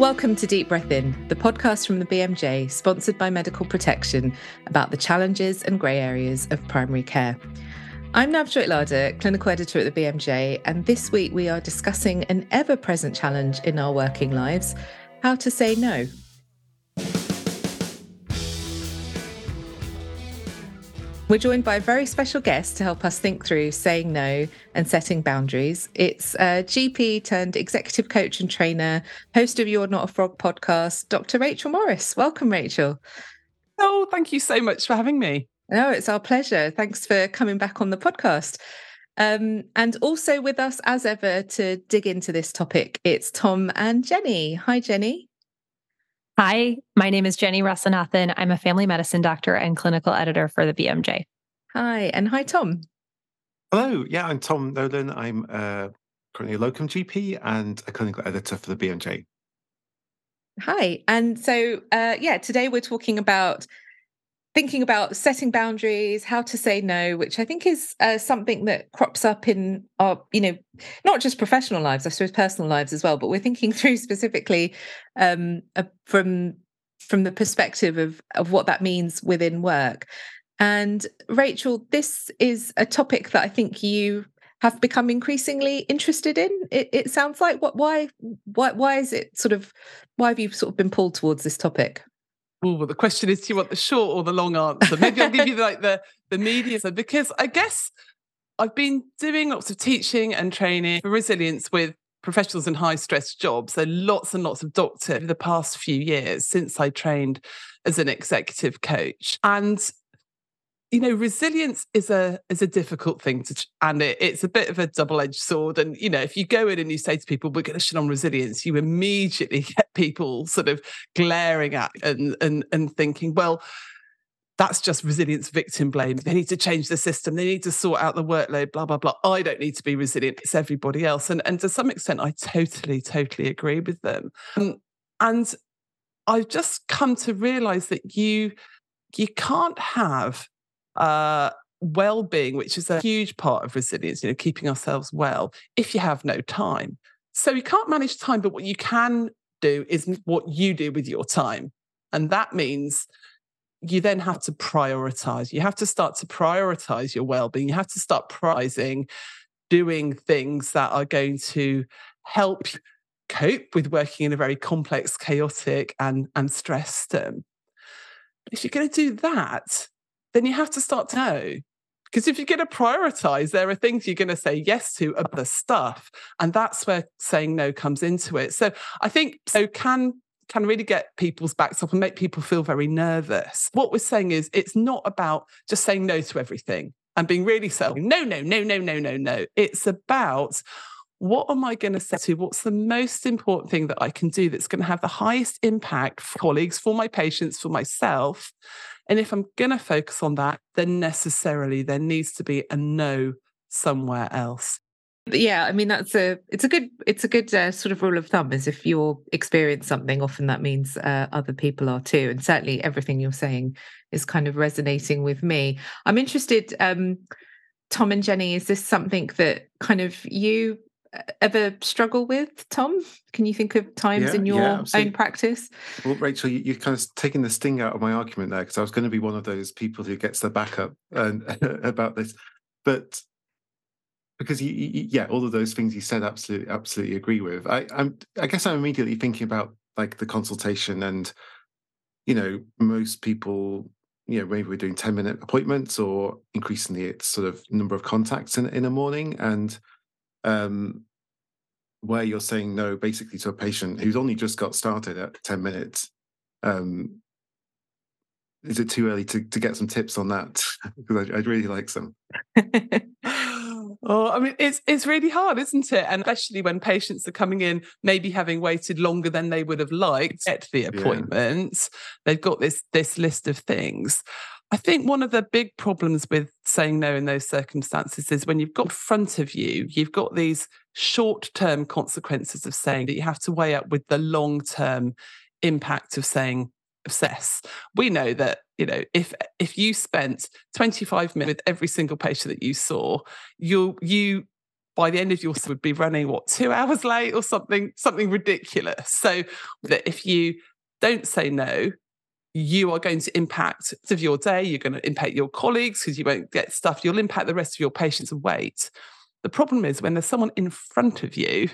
Welcome to Deep Breath In, the podcast from the BMJ, sponsored by Medical Protection, about the challenges and grey areas of primary care. I'm Navjoyt Ladher, clinical editor at the BMJ, and this week we are discussing an ever present challenge in our working lives how to say no. We're joined by a very special guest to help us think through saying no and setting boundaries. It's a GP turned executive coach and trainer, host of You're Not a Frog podcast, Dr. Rachel Morris. Welcome, Rachel. Oh, thank you so much for having me. No, it's our pleasure. Thanks for coming back on the podcast. Um, and also with us, as ever, to dig into this topic, it's Tom and Jenny. Hi, Jenny. Hi, my name is Jenny Rasanathan. I'm a family medicine doctor and clinical editor for the BMJ. Hi, and hi, Tom. Hello. Yeah, I'm Tom Nolan. I'm uh, currently a locum GP and a clinical editor for the BMJ. Hi. And so, uh, yeah, today we're talking about thinking about setting boundaries, how to say no, which I think is uh, something that crops up in our, you know, not just professional lives, I suppose personal lives as well. But we're thinking through specifically um, from from the perspective of of what that means within work. And Rachel, this is a topic that I think you have become increasingly interested in. It, it sounds like what why why why is it sort of why have you sort of been pulled towards this topic? Well, the question is, do you want the short or the long answer? Maybe I'll give you like the the media medium because I guess I've been doing lots of teaching and training for resilience with professionals in high stress jobs. So lots and lots of doctors the past few years since I trained as an executive coach. And you know resilience is a is a difficult thing to and it, it's a bit of a double-edged sword and you know if you go in and you say to people we're going to shit on resilience you immediately get people sort of glaring at and and and thinking well that's just resilience victim blame. They need to change the system. They need to sort out the workload, blah, blah, blah. I don't need to be resilient. It's everybody else. And, and to some extent, I totally, totally agree with them. Um, and I've just come to realize that you you can't have uh, well-being, which is a huge part of resilience, you know, keeping ourselves well, if you have no time. So you can't manage time, but what you can do is what you do with your time. And that means you then have to prioritize. You have to start to prioritize your well-being. You have to start prizing doing things that are going to help cope with working in a very complex, chaotic, and, and stressed system. If you're going to do that, then you have to start to know. Because if you're going to prioritize, there are things you're going to say yes to other stuff. And that's where saying no comes into it. So I think so can can really get people's backs up and make people feel very nervous. What we're saying is it's not about just saying no to everything and being really self no, no, no, no, no, no, no. It's about what am I going to say to? What's the most important thing that I can do that's going to have the highest impact for colleagues, for my patients, for myself? And if I'm going to focus on that, then necessarily there needs to be a no somewhere else. Yeah, I mean that's a it's a good it's a good uh, sort of rule of thumb is if you're experience something, often that means uh, other people are too, and certainly everything you're saying is kind of resonating with me. I'm interested, um, Tom and Jenny, is this something that kind of you ever struggle with, Tom? Can you think of times yeah, in your yeah, own practice? Well, Rachel, you, are kind of taking the sting out of my argument there because I was going to be one of those people who gets the backup and about this, but because you, you, yeah, all of those things you said, absolutely, absolutely agree with. I, I'm, I guess I'm immediately thinking about like the consultation and, you know, most people you know maybe we're doing 10 minute appointments or increasingly it's sort of number of contacts in, in a morning and um, where you're saying no basically to a patient who's only just got started at 10 minutes um, is it too early to, to get some tips on that? Because I'd, I'd really like some. Oh i mean it's it's really hard isn't it? And especially when patients are coming in maybe having waited longer than they would have liked at the appointments yeah. they've got this this list of things I think one of the big problems with saying no in those circumstances is when you've got front of you, you've got these short term consequences of saying that you have to weigh up with the long term impact of saying obsess. We know that, you know, if if you spent 25 minutes with every single patient that you saw, you you by the end of your would be running what two hours late or something something ridiculous so that if you don't say no you are going to impact of your day you're going to impact your colleagues because you won't get stuff you'll impact the rest of your patients and wait. The problem is when there's someone in front of you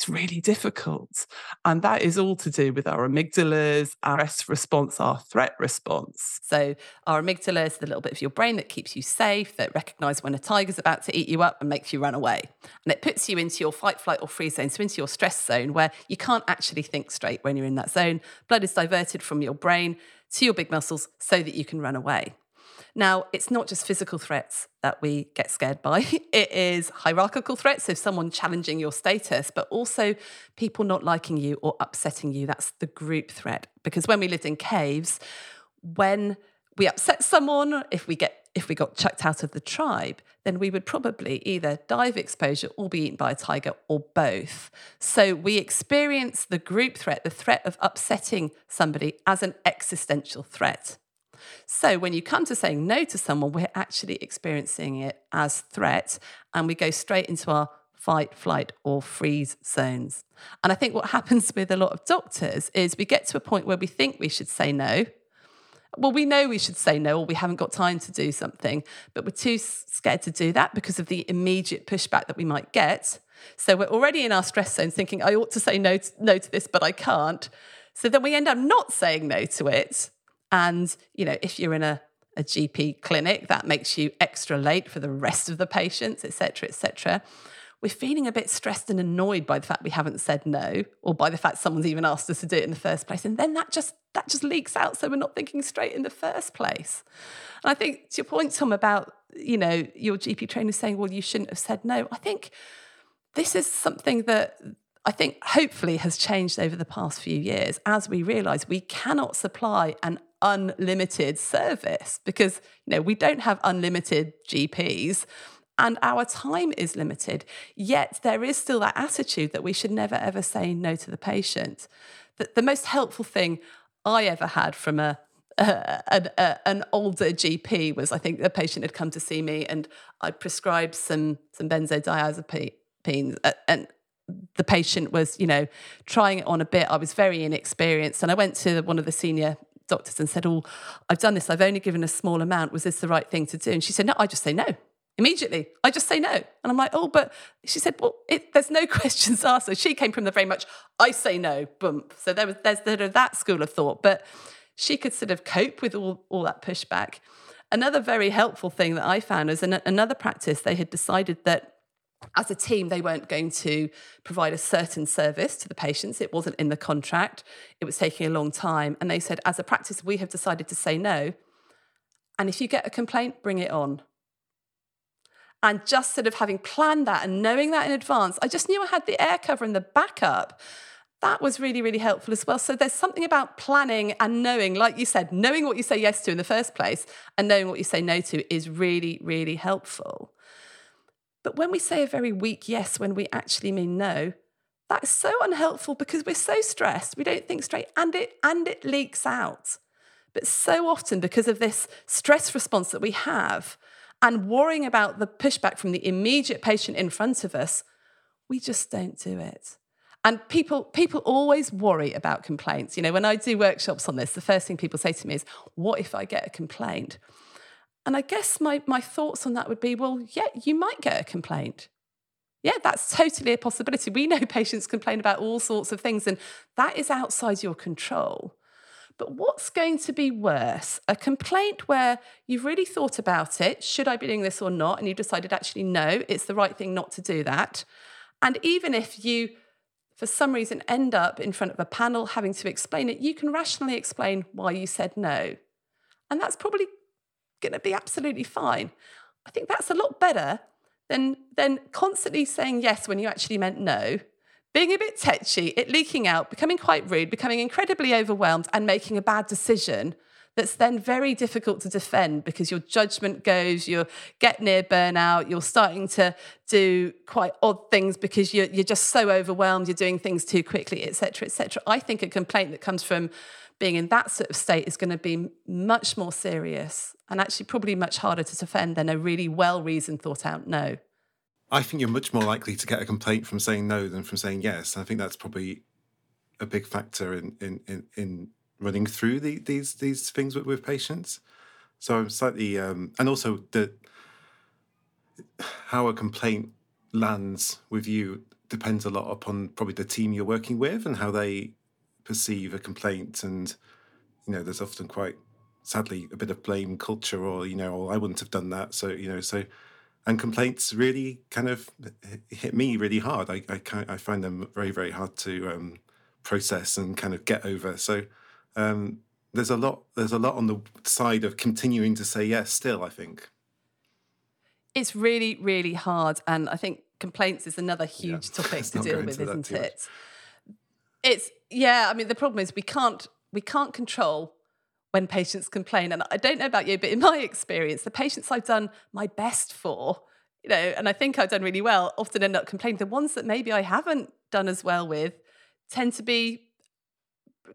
it's really difficult. And that is all to do with our amygdalas, our stress response, our threat response. So, our amygdala is the little bit of your brain that keeps you safe, that recognizes when a tiger's about to eat you up and makes you run away. And it puts you into your fight, flight, or freeze zone, so into your stress zone where you can't actually think straight when you're in that zone. Blood is diverted from your brain to your big muscles so that you can run away. Now, it's not just physical threats that we get scared by, it is hierarchical threats, so someone challenging your status, but also people not liking you or upsetting you. That's the group threat. Because when we lived in caves, when we upset someone, if we get if we got chucked out of the tribe, then we would probably either die of exposure or be eaten by a tiger or both. So we experience the group threat, the threat of upsetting somebody, as an existential threat. So when you come to saying no to someone, we're actually experiencing it as threat and we go straight into our fight, flight, or freeze zones. And I think what happens with a lot of doctors is we get to a point where we think we should say no. Well, we know we should say no, or we haven't got time to do something, but we're too scared to do that because of the immediate pushback that we might get. So we're already in our stress zone thinking, I ought to say no to, no to this, but I can't. So then we end up not saying no to it and, you know, if you're in a, a GP clinic, that makes you extra late for the rest of the patients, etc., etc. We're feeling a bit stressed and annoyed by the fact we haven't said no, or by the fact someone's even asked us to do it in the first place. And then that just that just leaks out. So we're not thinking straight in the first place. And I think to your point, Tom, about, you know, your GP trainer saying, well, you shouldn't have said no. I think this is something that I think hopefully has changed over the past few years as we realize we cannot supply an unlimited service because you know we don't have unlimited GPs and our time is limited. Yet there is still that attitude that we should never ever say no to the patient. The, the most helpful thing I ever had from a an, an, older GP was I think the patient had come to see me and I prescribed some some benzodiazepines uh, and the patient was you know trying it on a bit. I was very inexperienced and I went to one of the senior doctors and said, Oh, I've done this. I've only given a small amount. Was this the right thing to do? And she said, No, I just say no. Immediately, I just say no. And I'm like, oh, but she said, well, it, there's no questions asked. So she came from the very much, I say no, bump. So there was there's there that school of thought, but she could sort of cope with all, all that pushback. Another very helpful thing that I found is in another practice, they had decided that as a team, they weren't going to provide a certain service to the patients. It wasn't in the contract. It was taking a long time. And they said, as a practice, we have decided to say no. And if you get a complaint, bring it on. And just sort of having planned that and knowing that in advance, I just knew I had the air cover and the backup. That was really, really helpful as well. So there's something about planning and knowing, like you said, knowing what you say yes to in the first place and knowing what you say no to is really, really helpful. But when we say a very weak yes when we actually mean no, that's so unhelpful because we're so stressed, we don't think straight, and it and it leaks out. But so often, because of this stress response that we have, and worrying about the pushback from the immediate patient in front of us, we just don't do it. And people, people always worry about complaints. You know, when I do workshops on this, the first thing people say to me is, What if I get a complaint? And I guess my, my thoughts on that would be well, yeah, you might get a complaint. Yeah, that's totally a possibility. We know patients complain about all sorts of things, and that is outside your control. But what's going to be worse? A complaint where you've really thought about it should I be doing this or not? And you've decided actually, no, it's the right thing not to do that. And even if you, for some reason, end up in front of a panel having to explain it, you can rationally explain why you said no. And that's probably going to be absolutely fine. I think that's a lot better than, than constantly saying yes when you actually meant no, being a bit tetchy, it leaking out, becoming quite rude, becoming incredibly overwhelmed, and making a bad decision that's then very difficult to defend because your judgment goes, you get near burnout, you're starting to do quite odd things because you're, you're just so overwhelmed, you're doing things too quickly, etc., etc. I think a complaint that comes from being in that sort of state is going to be much more serious and actually probably much harder to defend than a really well reasoned, thought out no. I think you're much more likely to get a complaint from saying no than from saying yes. I think that's probably a big factor in in in, in running through the, these these things with, with patients. So I'm slightly um, and also the how a complaint lands with you depends a lot upon probably the team you're working with and how they perceive a complaint and you know there's often quite sadly a bit of blame culture or you know oh, I wouldn't have done that. So you know so and complaints really kind of hit me really hard. I I, I find them very very hard to um, process and kind of get over. So um, there's a lot there's a lot on the side of continuing to say yes still I think. It's really really hard and I think complaints is another huge yeah. topic to deal with isn't it? It's yeah i mean the problem is we can't we can't control when patients complain. And i don't know about you but in my experience the patients i've done my best for you know and i think i've done really well often end up complaining. The ones that maybe i haven't done as well with tend to be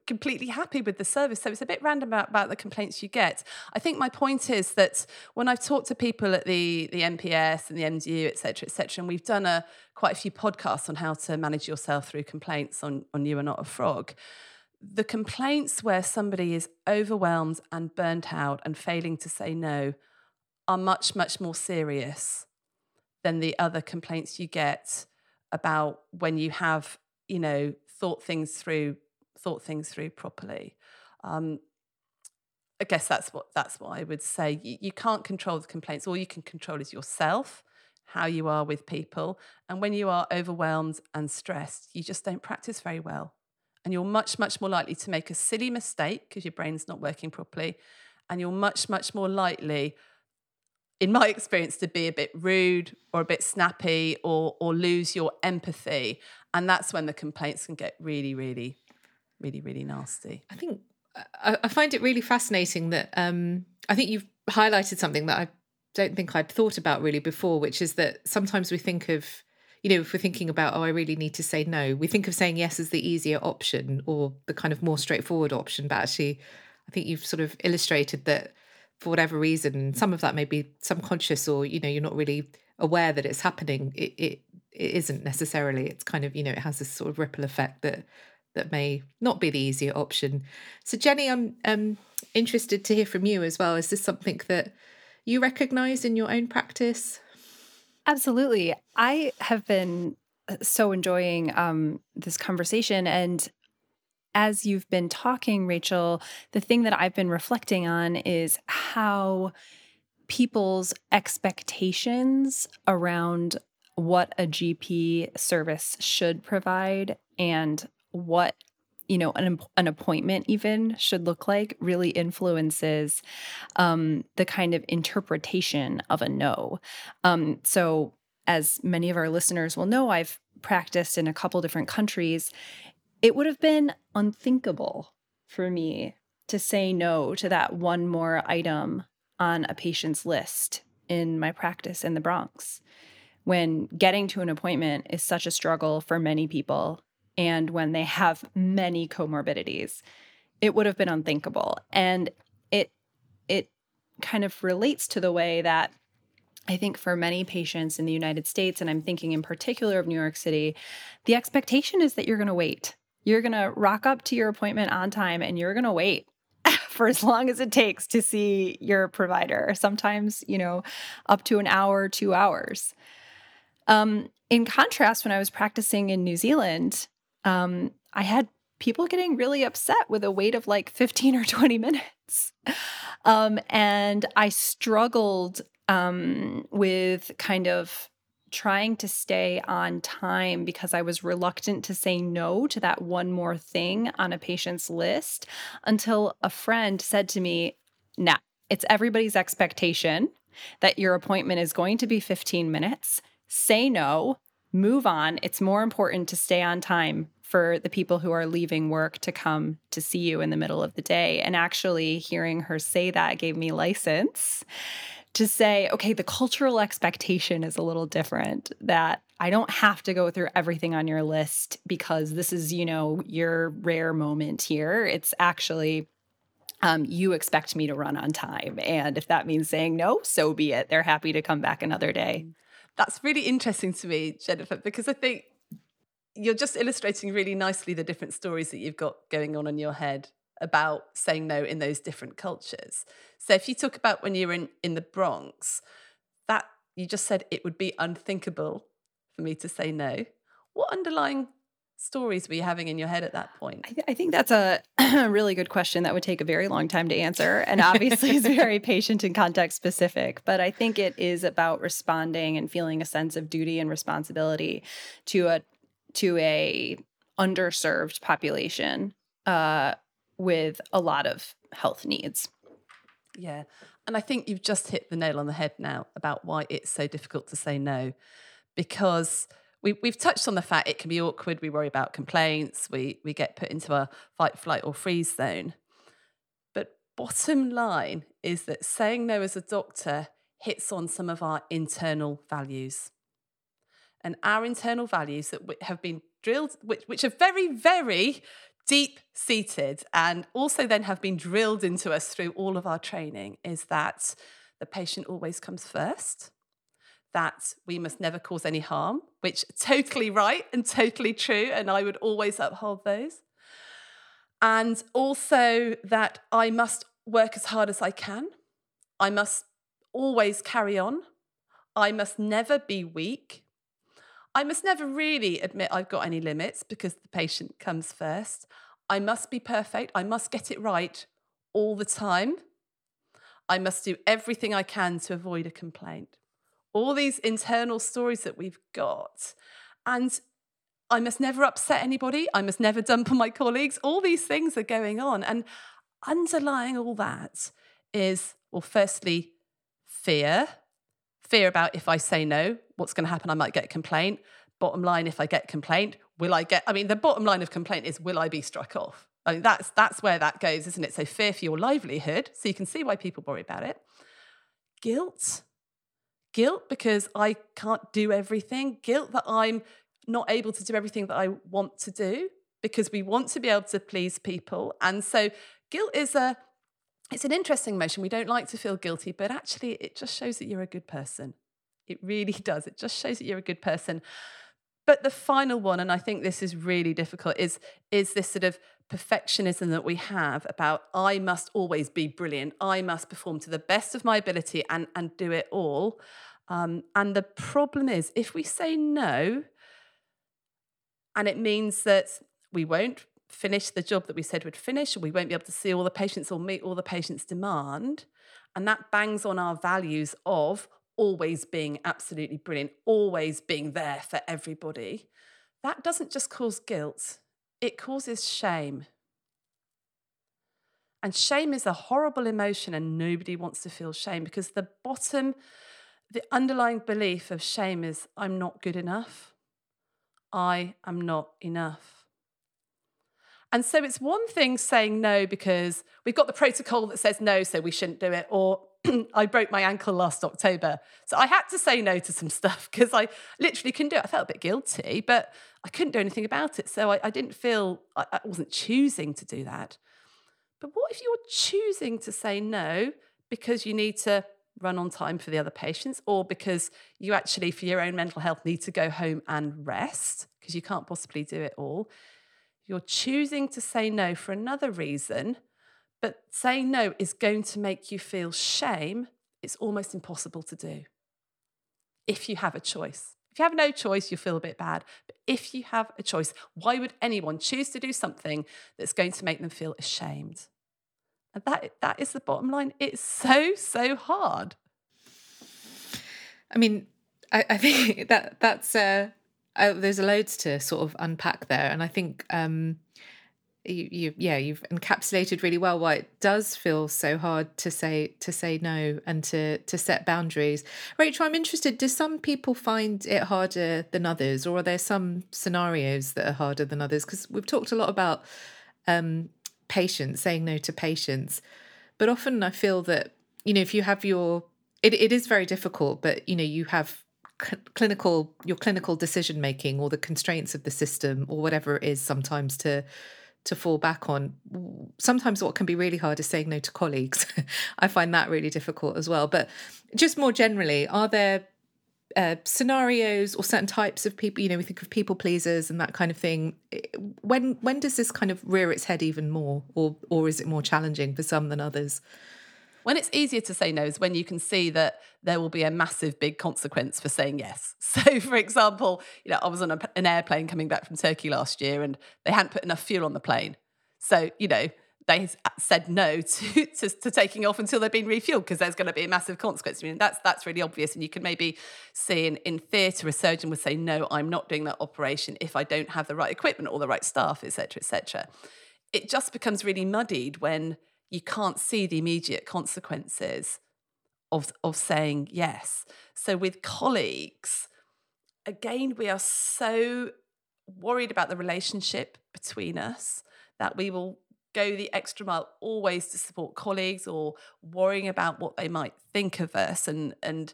completely happy with the service. So it's a bit random about, about the complaints you get. I think my point is that when I've talked to people at the the MPS and the MDU, et cetera, et cetera, and we've done a quite a few podcasts on how to manage yourself through complaints on, on You Are Not a Frog. The complaints where somebody is overwhelmed and burnt out and failing to say no are much, much more serious than the other complaints you get about when you have, you know, thought things through thought things through properly. Um, I guess that's what that's what I would say. You, you can't control the complaints. All you can control is yourself, how you are with people, and when you are overwhelmed and stressed, you just don't practice very well, and you're much much more likely to make a silly mistake because your brain's not working properly, and you're much much more likely in my experience to be a bit rude or a bit snappy or or lose your empathy and that's when the complaints can get really really really, really nasty. I think I, I find it really fascinating that um, I think you've highlighted something that I don't think I'd thought about really before, which is that sometimes we think of, you know, if we're thinking about, oh, I really need to say no, we think of saying yes as the easier option or the kind of more straightforward option. But actually, I think you've sort of illustrated that for whatever reason, some of that may be subconscious or, you know, you're not really aware that it's happening. It, it, it isn't necessarily. It's kind of, you know, it has this sort of ripple effect that that may not be the easier option. So, Jenny, I'm um, interested to hear from you as well. Is this something that you recognize in your own practice? Absolutely. I have been uh, so enjoying um, this conversation. And as you've been talking, Rachel, the thing that I've been reflecting on is how people's expectations around what a GP service should provide and what you know an, an appointment even should look like really influences um, the kind of interpretation of a no. Um, so as many of our listeners will know i've practiced in a couple different countries. It would have been unthinkable for me to say no to that one more item on a patient's list in my practice in the bronx when getting to an appointment is such a struggle for many people and when they have many comorbidities. It would have been unthinkable. And it it kind of relates to the way that I think for many patients in the United States, and I'm thinking in particular of New York City, the expectation is that you're going to wait. You're going to rock up to your appointment on time and you're going to wait for as long as it takes to see your provider, sometimes, you know, up to an hour, two hours. Um, in contrast, when I was practicing in New Zealand, um, I had people getting really upset with a wait of like 15 or 20 minutes. Um, and I struggled um, with kind of trying to stay on time because I was reluctant to say no to that one more thing on a patient's list until a friend said to me, Nah, it's everybody's expectation that your appointment is going to be 15 minutes. Say no, move on. It's more important to stay on time for the people who are leaving work to come to see you in the middle of the day. And actually, hearing her say that gave me license to say, okay, the cultural expectation is a little different, that I don't have to go through everything on your list because this is, you know, your rare moment here. It's actually, um, you expect me to run on time. And if that means saying no, so be it. They're happy to come back another day. That's really interesting to me, Jennifer, because I think you're just illustrating really nicely the different stories that you've got going on in your head about saying no in those different cultures. So if you talk about when you were in, in the Bronx, that you just said it would be unthinkable for me to say no. What underlying stories were you having in your head at that point? I, th- I think that's a really good question that would take a very long time to answer. And obviously, it's very patient and context specific. But I think it is about responding and feeling a sense of duty and responsibility to a to a underserved population uh, with a lot of health needs. Yeah. And I think you've just hit the nail on the head now about why it's so difficult to say no. Because we, we've touched on the fact it can be awkward. We worry about complaints. We, we get put into a fight, flight, or freeze zone. But bottom line is that saying no as a doctor hits on some of our internal values. And our internal values that have been drilled, which, which are very, very deep seated and also then have been drilled into us through all of our training is that the patient always comes first, that we must never cause any harm, which totally right and totally true. And I would always uphold those. And also that I must work as hard as I can. I must always carry on. I must never be weak. I must never really admit I've got any limits because the patient comes first. I must be perfect. I must get it right all the time. I must do everything I can to avoid a complaint. All these internal stories that we've got. And I must never upset anybody. I must never dump on my colleagues. All these things are going on. And underlying all that is, well, firstly, fear fear about if I say no, what's going to happen? I might get a complaint. Bottom line, if I get complaint, will I get? I mean, the bottom line of complaint is will I be struck off? I mean, that's that's where that goes, isn't it? So fear for your livelihood. So you can see why people worry about it. Guilt, guilt because I can't do everything. Guilt that I'm not able to do everything that I want to do because we want to be able to please people, and so guilt is a it's an interesting emotion. We don't like to feel guilty, but actually, it just shows that you're a good person. It really does. It just shows that you're a good person. But the final one, and I think this is really difficult, is, is this sort of perfectionism that we have about I must always be brilliant. I must perform to the best of my ability and, and do it all. Um, and the problem is, if we say no, and it means that we won't finish the job that we said we'd finish, or we won't be able to see all the patients or meet all the patients' demand. And that bangs on our values of always being absolutely brilliant, always being there for everybody. That doesn't just cause guilt, it causes shame. And shame is a horrible emotion, and nobody wants to feel shame because the bottom, the underlying belief of shame is I'm not good enough. I am not enough. And so it's one thing saying no because we've got the protocol that says no, so we shouldn't do it, or I broke my ankle last October. So I had to say no to some stuff because I literally couldn't do it. I felt a bit guilty, but I couldn't do anything about it. So I, I didn't feel, I, I wasn't choosing to do that. But what if you're choosing to say no because you need to run on time for the other patients, or because you actually, for your own mental health, need to go home and rest because you can't possibly do it all? You're choosing to say no for another reason, but saying no is going to make you feel shame. It's almost impossible to do if you have a choice. If you have no choice, you'll feel a bit bad. But if you have a choice, why would anyone choose to do something that's going to make them feel ashamed? And that, that is the bottom line. It's so, so hard. I mean, I, I think that that's uh, uh, there's a loads to sort of unpack there, and I think um, you, you, yeah, you've encapsulated really well why it does feel so hard to say to say no and to to set boundaries. Rachel, I'm interested. Do some people find it harder than others, or are there some scenarios that are harder than others? Because we've talked a lot about um, patients saying no to patients, but often I feel that you know if you have your it, it is very difficult, but you know you have clinical your clinical decision making or the constraints of the system or whatever it is sometimes to to fall back on sometimes what can be really hard is saying no to colleagues i find that really difficult as well but just more generally are there uh, scenarios or certain types of people? You know, we think of people pleasers and that kind of thing. When when does this kind of rear its head even more, or or is it more challenging for some than others? When it's easier to say no is when you can see that there will be a massive big consequence for saying yes. So, for example, you know, I was on a, an airplane coming back from Turkey last year, and they hadn't put enough fuel on the plane. So, you know, they uh, said no to, to, to, taking off until they've been refueled because there's going to be a massive consequence. I mean, that's that's really obvious, and you can maybe see in, in theatre a surgeon would say, "No, I'm not doing that operation if I don't have the right equipment or the right staff, etc., etc." It just becomes really muddied when you can't see the immediate consequences of of saying yes. So with colleagues, again, we are so worried about the relationship between us that we will go the extra mile always to support colleagues or worrying about what they might think of us and and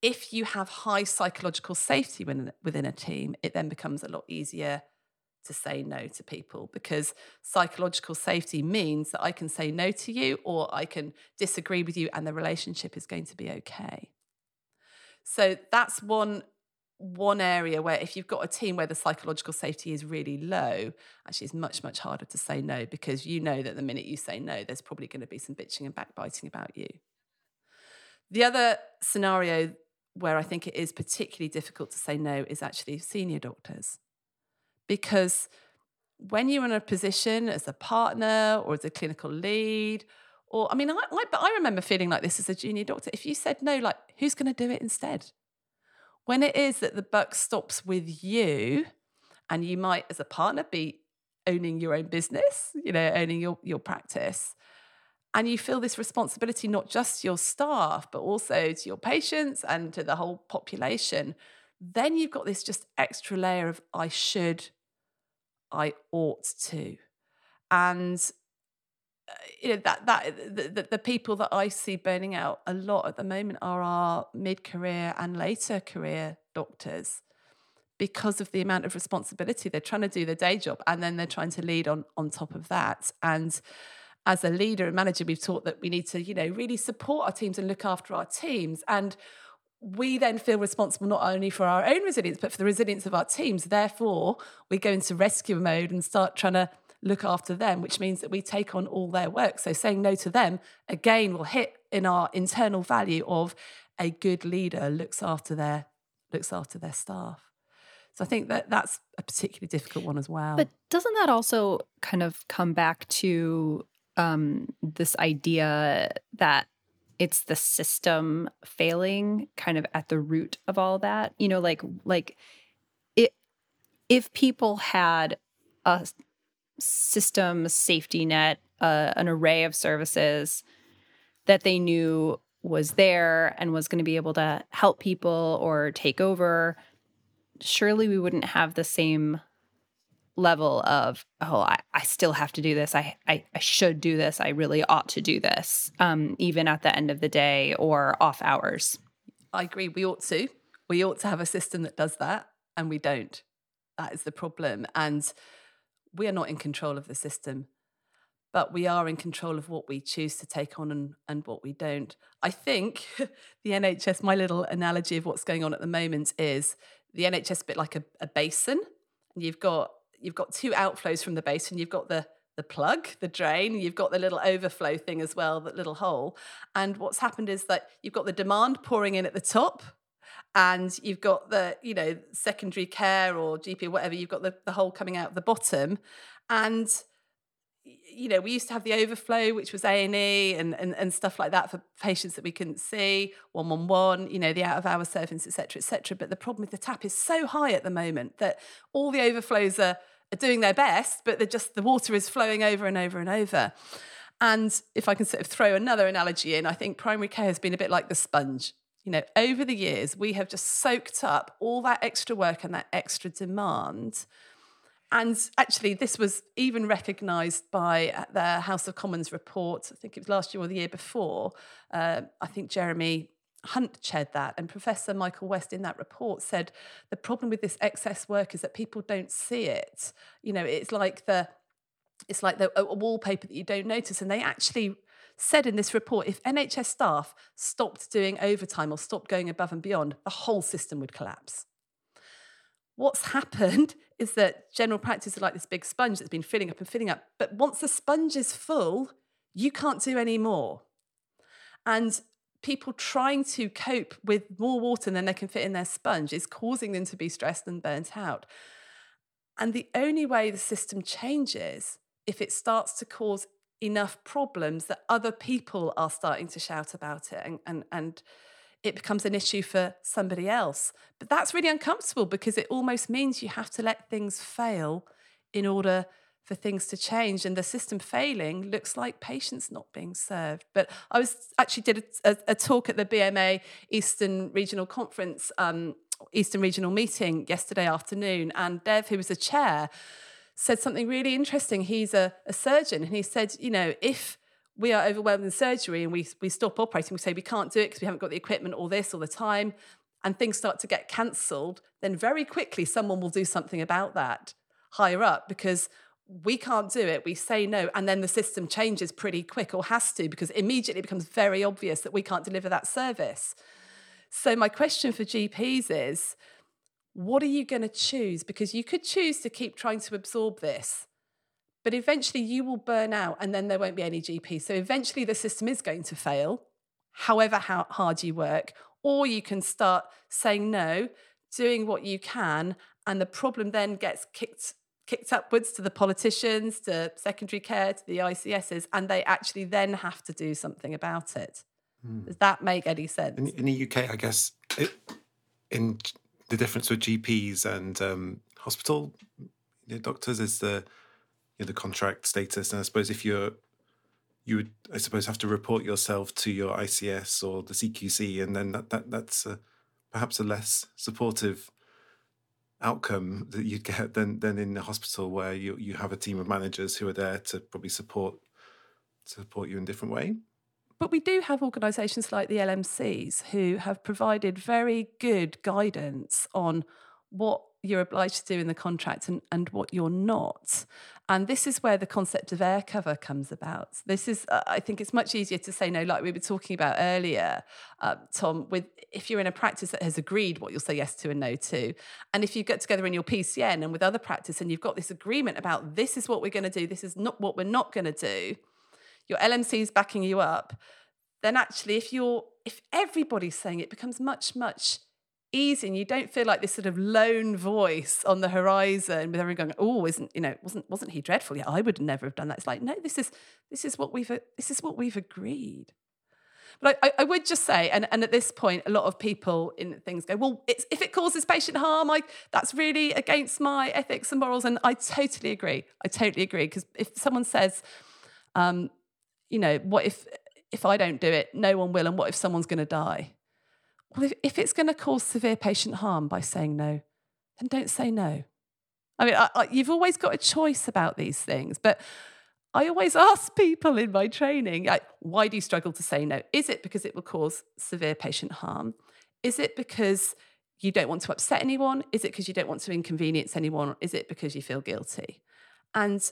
if you have high psychological safety within, within a team it then becomes a lot easier to say no to people because psychological safety means that I can say no to you or I can disagree with you and the relationship is going to be okay. So that's one one area where if you've got a team where the psychological safety is really low, actually it's much, much harder to say no because you know that the minute you say no, there's probably going to be some bitching and backbiting about you. The other scenario where I think it is particularly difficult to say no is actually senior doctors. Because when you're in a position as a partner or as a clinical lead, or I mean, I, I, I remember feeling like this as a junior doctor. If you said no, like, who's going to do it instead? when it is that the buck stops with you and you might as a partner be owning your own business you know owning your, your practice and you feel this responsibility not just to your staff but also to your patients and to the whole population then you've got this just extra layer of i should i ought to. And uh, you know that that the, the, people that I see burning out a lot at the moment are our mid-career and later career doctors because of the amount of responsibility. They're trying to do their day job and then they're trying to lead on on top of that. And as a leader and manager we've taught that we need to you know really support our teams and look after our teams. And we then feel responsible not only for our own resilience but for the resilience of our teams therefore we go into rescue mode and start trying to look after them, which means that we take on all their work. So saying no to them, again, will hit in our internal value of a good leader looks after their looks after their staff. So I think that that's a particularly difficult one as well. But doesn't that also kind of come back to um, this idea that it's the system failing kind of at the root of all that? You know, like like it if people had a system safety net, uh, an array of services that they knew was there and was going to be able to help people or take over, surely we wouldn't have the same level of oh I, I still have to do this. I, I i should do this. I really ought to do this um even at the end of the day or off hours. I agree. We ought to. We ought to have a system that does that and we don't. That is the problem. And we are not in control of the system, but we are in control of what we choose to take on and, and what we don't. I think the NHS, my little analogy of what's going on at the moment is the NHS a bit like a, a basin. And you've got you've got two outflows from the basin. You've got the the plug, the drain, you've got the little overflow thing as well, that little hole. And what's happened is that you've got the demand pouring in at the top and you've got the you know secondary care or gp or whatever you've got the, the hole coming out the bottom and you know we used to have the overflow which was a&e and, and, and stuff like that for patients that we couldn't see 111 you know the out of hour service etc etc but the problem with the tap is so high at the moment that all the overflows are, are doing their best but they're just the water is flowing over and over and over and if i can sort of throw another analogy in i think primary care has been a bit like the sponge you know, over the years, we have just soaked up all that extra work and that extra demand. And actually, this was even recognised by uh, the House of Commons report. I think it was last year or the year before. Uh, I think Jeremy Hunt chaired that, and Professor Michael West in that report said the problem with this excess work is that people don't see it. You know, it's like the it's like the, a wallpaper that you don't notice, and they actually said in this report if NHS staff stopped doing overtime or stopped going above and beyond, the whole system would collapse. What's happened is that general practice is like this big sponge that's been filling up and filling up. But once the sponge is full, you can't do any more. And people trying to cope with more water than they can fit in their sponge is causing them to be stressed and burnt out. And the only way the system changes if it starts to cause enough problems that other people are starting to shout about it and, and, and it becomes an issue for somebody else. But that's really uncomfortable because it almost means you have to let things fail in order for things to change and the system failing looks like patients not being served but i was actually did a, a, a talk at the bma eastern regional conference um, eastern regional meeting yesterday afternoon and dev who was the chair said something really interesting he's a, a surgeon and he said you know if we are overwhelmed in surgery and we, we stop operating we say we can't do it because we haven't got the equipment or this all the time and things start to get cancelled then very quickly someone will do something about that higher up because we can't do it, we say no, and then the system changes pretty quick or has to because immediately it becomes very obvious that we can't deliver that service. So, my question for GPs is what are you going to choose? Because you could choose to keep trying to absorb this, but eventually you will burn out and then there won't be any GPs. So, eventually the system is going to fail, however hard you work, or you can start saying no, doing what you can, and the problem then gets kicked kicked upwards to the politicians, to secondary care, to the ICSs, and they actually then have to do something about it. Mm. Does that make any sense? In, in the UK, I guess, it, in the difference with GPs and um, hospital you know, doctors is the know, the contract status, and I suppose if you're you would, I suppose, have to report yourself to your ICS or the CQC, and then that, that that's a, perhaps a less supportive outcome that you'd get than than in the hospital where you you have a team of managers who are there to probably support support you in a different way. But we do have organisations like the LMCs who have provided very good guidance on what you're obliged to do in the contract and, and what you're not. And this is where the concept of air cover comes about. This is, uh, I think it's much easier to say no, like we were talking about earlier, uh, Tom, with if you're in a practice that has agreed what you'll say yes to and no to. And if you get together in your PCN and with other practice and you've got this agreement about this is what we're going to do, this is not what we're not going to do, your LMC is backing you up, then actually if you're, if everybody's saying it, it becomes much, much easy and you don't feel like this sort of lone voice on the horizon with everyone going oh isn't you know wasn't wasn't he dreadful yeah i would never have done that it's like no this is this is what we've this is what we've agreed but I, I would just say, and, and at this point, a lot of people in things go, well, if it causes patient harm, I, that's really against my ethics and morals. And I totally agree. I totally agree. Because if someone says, um, you know, what if if I don't do it, no one will, and what if someone's going to die? Well, if, if it's going to cause severe patient harm by saying no, then don't say no. I mean, I, I, you've always got a choice about these things, but I always ask people in my training, like, why do you struggle to say no? Is it because it will cause severe patient harm? Is it because you don't want to upset anyone? Is it because you don't want to inconvenience anyone? Is it because you feel guilty? And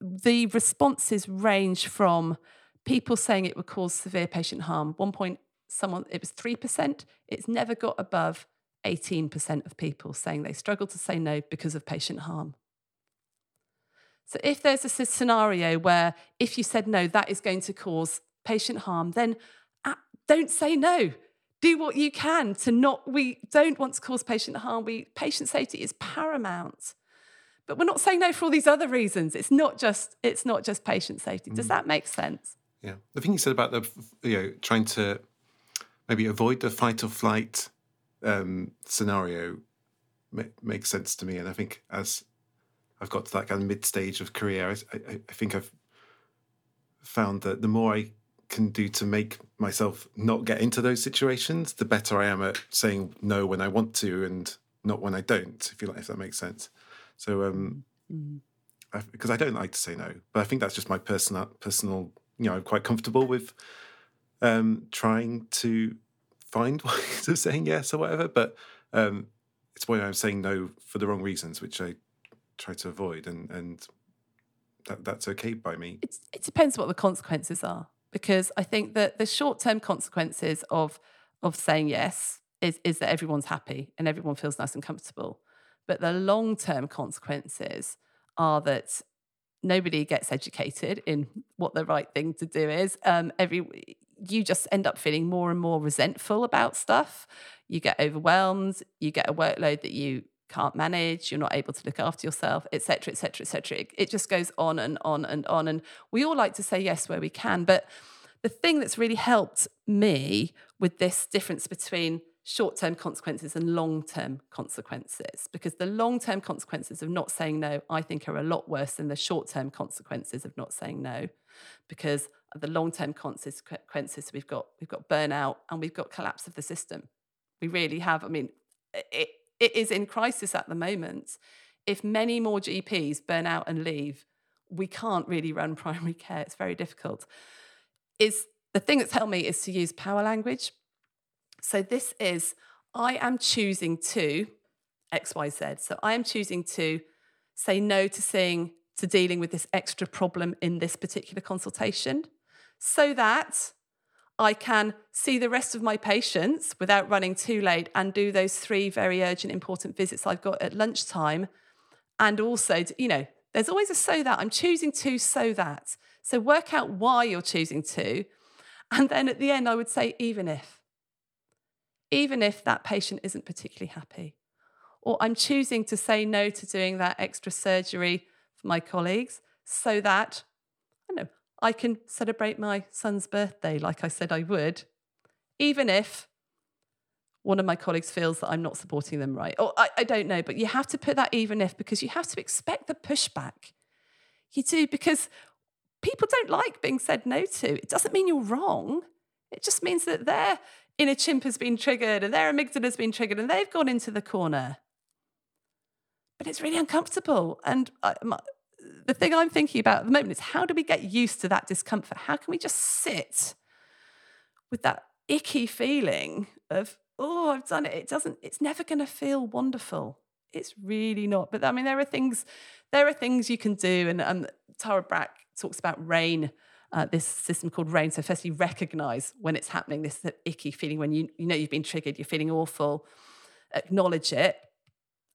the responses range from people saying it would cause severe patient harm. One point someone, it was 3%. It's never got above 18% of people saying they struggle to say no because of patient harm. So if there's a scenario where if you said no, that is going to cause patient harm, then don't say no. Do what you can to not, we don't want to cause patient harm. We, patient safety is paramount. But we're not saying no for all these other reasons. It's not just, it's not just patient safety. Does mm. that make sense? Yeah. The thing you said about the, you know, trying to maybe avoid the fight or flight um, scenario ma- makes sense to me. And I think as I've got to that kind of mid stage of career, I, I, I think I've found that the more I can do to make myself not get into those situations, the better I am at saying no when I want to and not when I don't. If you like, if that makes sense. So, um, because I, I, don't like to say no, but I think that's just my personal personal. You know, I'm quite comfortable with um, trying to find ways of saying yes or whatever. But um, it's when I'm saying no for the wrong reasons, which I try to avoid. And and that, that's okay by me. It's, it depends what the consequences are, because I think that the short term consequences of of saying yes is is that everyone's happy and everyone feels nice and comfortable, but the long term consequences are that nobody gets educated in what the right thing to do is. Um, every you just end up feeling more and more resentful about stuff. You get overwhelmed. You get a workload that you can't manage. You're not able to look after yourself, etc., etc., etc. It just goes on and on and on. And we all like to say yes where we can, but the thing that's really helped me with this difference between short term consequences and long term consequences because the long term consequences of not saying no, I think, are a lot worse than the short term consequences of not saying no because the long term consequences we've got we've got burnout and we've got collapse of the system. We really have. I mean, it, it is in crisis at the moment. If many more GPs burn out and leave, we can't really run primary care. It's very difficult. Is the thing that's helped me is to use power language so this is, I am choosing to XYZ. So I am choosing to say no to seeing, to dealing with this extra problem in this particular consultation so that I can see the rest of my patients without running too late and do those three very urgent, important visits I've got at lunchtime. And also, you know, there's always a so that. I'm choosing to so that. So work out why you're choosing to. And then at the end, I would say, even if even if that patient isn't particularly happy. Or I'm choosing to say no to doing that extra surgery my colleagues so that, I know, I can celebrate my son's birthday like I said I would, even if one of my colleagues feels that I'm not supporting them right. Or I, I don't know, but you have to put that even if because you have to expect the pushback. You do, because people don't like being said no to. It doesn't mean you're wrong. It just means that their inner chimp has been triggered and their amygdala has been triggered and they've gone into the corner. But it's really uncomfortable. And I, my, the thing I'm thinking about at the moment is how do we get used to that discomfort? How can we just sit with that icky feeling of, oh, I've done it. It doesn't, it's never going to feel wonderful. It's really not. But I mean, there are things, there are things you can do. And, and Tara Brach talks about rain uh, this system called RAIN. So, firstly, recognize when it's happening, this icky feeling when you, you know you've been triggered, you're feeling awful, acknowledge it,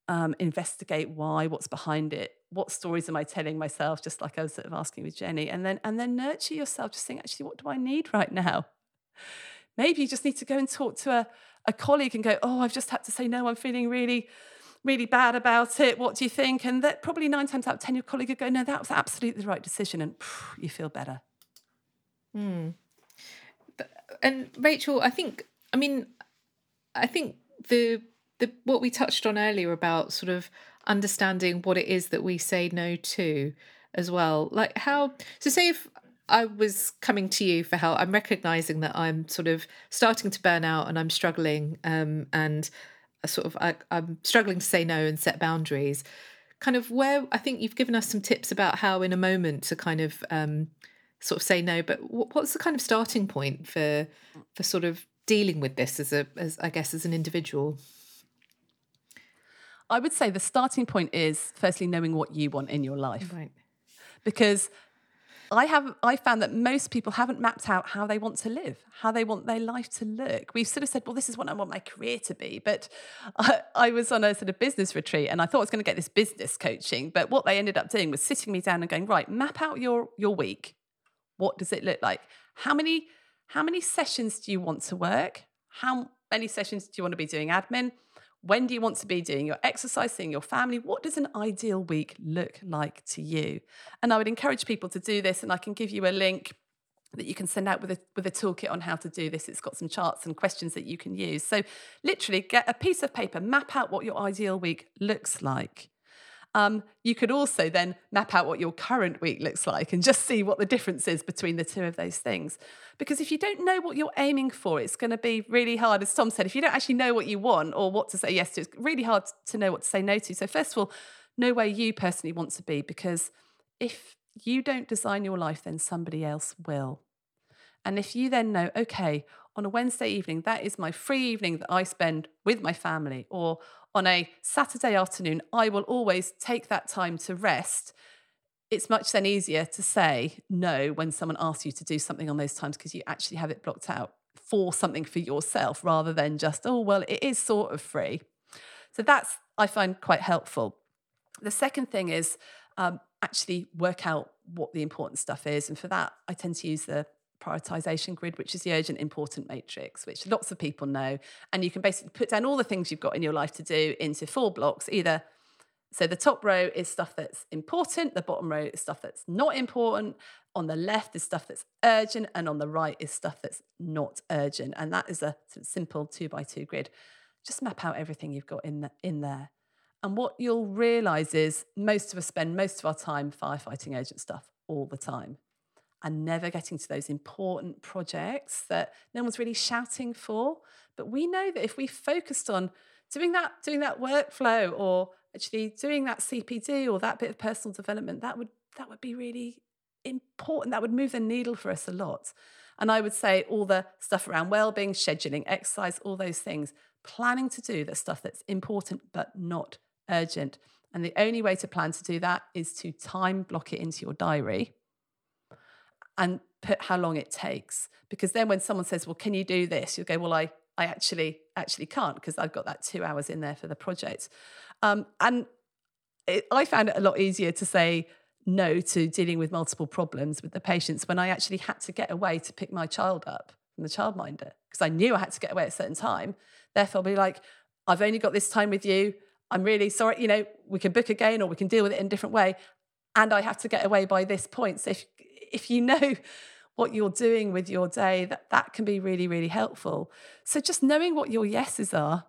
um, investigate why, what's behind it, what stories am I telling myself, just like I was sort of asking with Jenny, and then and then nurture yourself, just think, actually, what do I need right now? Maybe you just need to go and talk to a, a colleague and go, oh, I've just had to say no, I'm feeling really really bad about it. What do you think? And that probably nine times out of 10, your colleague would go, No, that was absolutely the right decision. And phew, you feel better. Hmm. And Rachel, I think, I mean, I think the the what we touched on earlier about sort of understanding what it is that we say no to as well. Like how so say if I was coming to you for help, I'm recognizing that I'm sort of starting to burn out and I'm struggling um and sort of I, I'm struggling to say no and set boundaries. Kind of where I think you've given us some tips about how in a moment to kind of um sort of say no. But what's the kind of starting point for for sort of dealing with this as a as I guess as an individual? I would say the starting point is firstly knowing what you want in your life. Right. Because I have I found that most people haven't mapped out how they want to live, how they want their life to look. We've sort of said, well, this is what I want my career to be. But I, I was on a sort of business retreat and I thought I was going to get this business coaching. But what they ended up doing was sitting me down and going, right, map out your your week. What does it look like? How many how many sessions do you want to work? How many sessions do you want to be doing admin? When do you want to be doing your exercise, seeing your family? What does an ideal week look like to you? And I would encourage people to do this, and I can give you a link that you can send out with a with a toolkit on how to do this. It's got some charts and questions that you can use. So literally get a piece of paper, map out what your ideal week looks like. Um, you could also then map out what your current week looks like and just see what the difference is between the two of those things. Because if you don't know what you're aiming for, it's going to be really hard. As Tom said, if you don't actually know what you want or what to say yes to, it's really hard to know what to say no to. So, first of all, know where you personally want to be because if you don't design your life, then somebody else will. And if you then know, okay, on a Wednesday evening, that is my free evening that I spend with my family, or on a Saturday afternoon, I will always take that time to rest. it's much then easier to say no when someone asks you to do something on those times because you actually have it blocked out for something for yourself rather than just, oh, well, it is sort of free. So that's, I find quite helpful. The second thing is um, actually work out what the important stuff is. And for that, I tend to use the prioritization grid, which is the urgent important matrix, which lots of people know. And you can basically put down all the things you've got in your life to do into four blocks, either so the top row is stuff that's important, the bottom row is stuff that's not important, on the left is stuff that's urgent, and on the right is stuff that's not urgent. And that is a simple two by two grid. Just map out everything you've got in, the, in there. And what you'll realize is most of us spend most of our time firefighting urgent stuff all the time and never getting to those important projects that no one's really shouting for. But we know that if we focused on doing that, doing that workflow or actually doing that CPD or that bit of personal development, that would that would be really important. That would move the needle for us a lot. And I would say all the stuff around well-being, scheduling, exercise, all those things, planning to do the stuff that's important but not urgent. And the only way to plan to do that is to time block it into your diary and put how long it takes. Because then when someone says, Well, can you do this? You'll go, Well, I I actually actually can't because I've got that two hours in there for the project. Um, and it, I found it a lot easier to say no to dealing with multiple problems with the patients when I actually had to get away to pick my child up from the childminder because I knew I had to get away at a certain time. Therefore, I'll be like, I've only got this time with you. I'm really sorry. You know, we can book again or we can deal with it in a different way. And I have to get away by this point. So if if you know what you're doing with your day, that that can be really really helpful. So just knowing what your yeses are